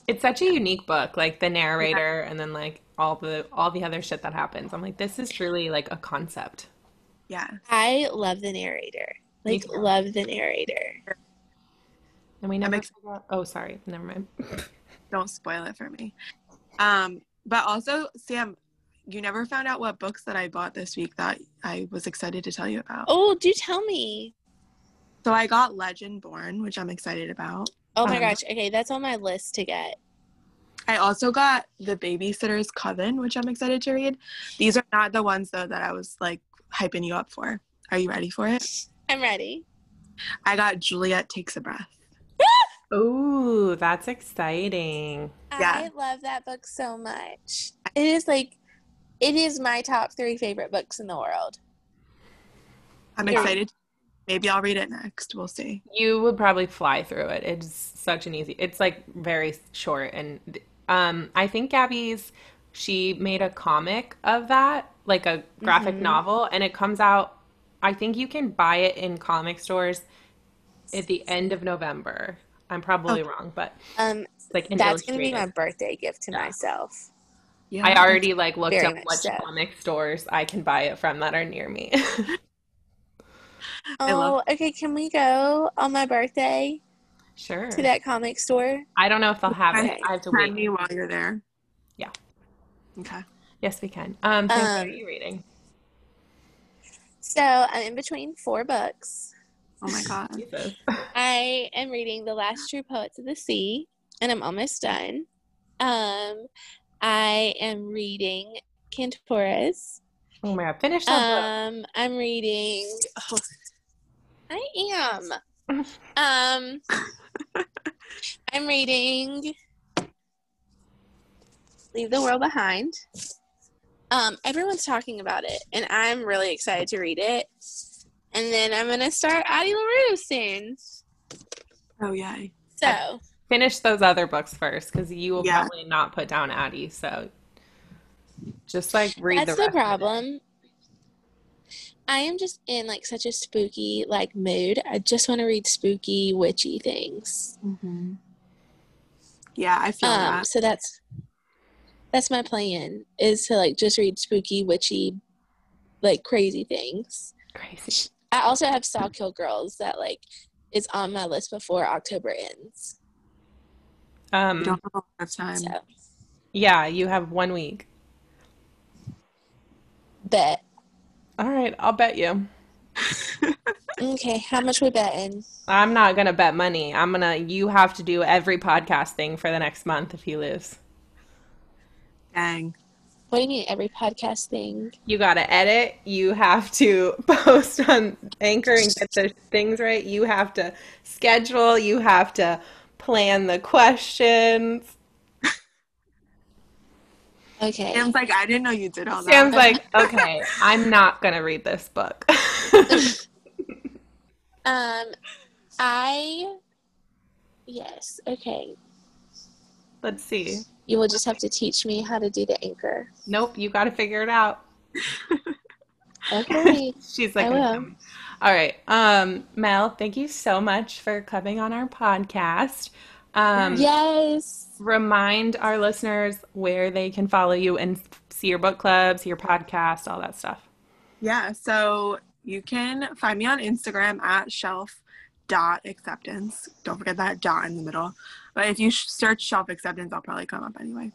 It's such a unique book, like the narrator and then like all the all the other shit that happens. I'm like, this is truly like a concept. Yeah, I love the narrator. Like, love the narrator. And we never ex- forgot. Oh, sorry, never mind. don't spoil it for me. Um, but also, Sam, you never found out what books that I bought this week that I was excited to tell you about. Oh, do tell me. So I got Legendborn, which I'm excited about. Oh my Um, gosh. Okay, that's on my list to get. I also got The Babysitter's Coven, which I'm excited to read. These are not the ones though that I was like hyping you up for. Are you ready for it? I'm ready. I got Juliet Takes a Breath. Ooh, that's exciting. Yeah. I love that book so much. It is like, it is my top three favorite books in the world. I'm Yeah. excited. Maybe I'll read it next. We'll see. You would probably fly through it. It's such an easy. It's like very short and um I think Gabby's she made a comic of that, like a graphic Mhm. novel and it comes out I think you can buy it in comic stores at the end of November. I'm probably wrong, but Um, like an that's gonna be my birthday gift to Yeah. myself. Yeah. I already like looked Very up what so. comic stores I can buy it from that are near me. I love- Oh, okay. Can we go on my birthday Sure. to that comic store? I don't know if they'll have it. I have to Tag wait. me while you're there. Yeah. Okay. Yes, we can. Um, Pam, what are Um, you reading? So I'm in between four books. Oh my god. I am reading The Last True Poets of the Sea, and I'm almost done. Um, I am reading Cantoras. Oh my god, finish that Um, I'm reading. Oh, I am. Um, I'm reading Leave the World Behind. Um, everyone's talking about it, and I'm really excited to read it. And then I'm gonna start Addie LaRue soon. Oh yay. So book. Finish those other books first, because you will Yeah. probably not put down Addie. So just like read that's the the rest problem. I am just in like such a spooky like mood. I just want to read spooky witchy things. hmm Yeah, I feel Um, that. so that's that's my plan is to like just read spooky witchy like crazy things. Crazy. I also have Sawkill Girls that like is on my list before October ends. We Um, don't have a lot of time. So yeah, you have one week. Bet. All right, I'll bet you. Okay, how much we betting? I'm not gonna bet money. I'm gonna. You have to do every podcast thing for the next month if you lose. Dang. What do you mean every podcast thing? You gotta edit. You have to post on Anchor and get the things right. You have to schedule. You have to plan the questions. Okay. Sam's like, I didn't know you did all that. Sam's like, okay, I'm not gonna read this book. Um, I yes. Okay, Let's see. you will just have to teach me how to do the anchor. Nope, you gotta figure it out. Okay. She's like, I will. all right. Um, Mel, thank you so much for coming on our podcast. Um, yes. remind our listeners where they can follow you and see your book clubs, your podcast, all that stuff. Yeah, so you can find me on Instagram at shelf dot acceptance. Don't forget that dot in the middle. But if you search shelf acceptance, I'll probably come up anyway.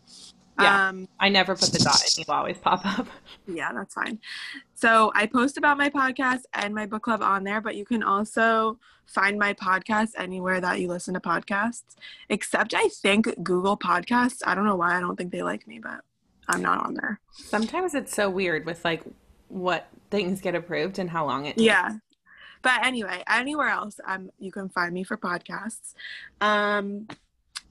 Yeah. Um, I never put the dot in, you always pop up. yeah, that's fine. So I post about my podcast and my book club on there, but you can also find my podcast anywhere that you listen to podcasts, except I think Google Podcasts. I don't know why I don't think they like me, but I'm not on there. Sometimes it's so weird with like what things get approved and how long it takes. Yeah. But anyway, anywhere else, um, you can find me for podcasts. Um,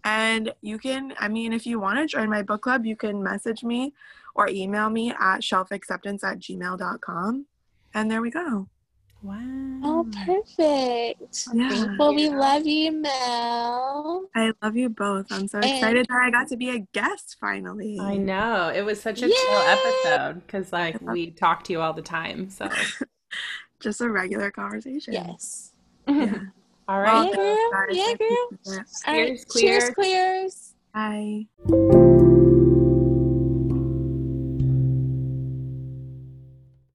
and you can, I mean, if you want to join my book club, you can message me or email me at shelfacceptance at gmail.com. And there we go. Wow. Oh, perfect. Yeah. Well, we love you, Mel. I love you both. I'm so And- excited that I got to be a guest finally. I know. It was such a chill episode because like we talk to you all the time. So Just a regular conversation. Yes. Yeah. all Yeah, girl. Yeah, girl. appreciate it. All right. Cheers, Cheers, queers. queers. Bye.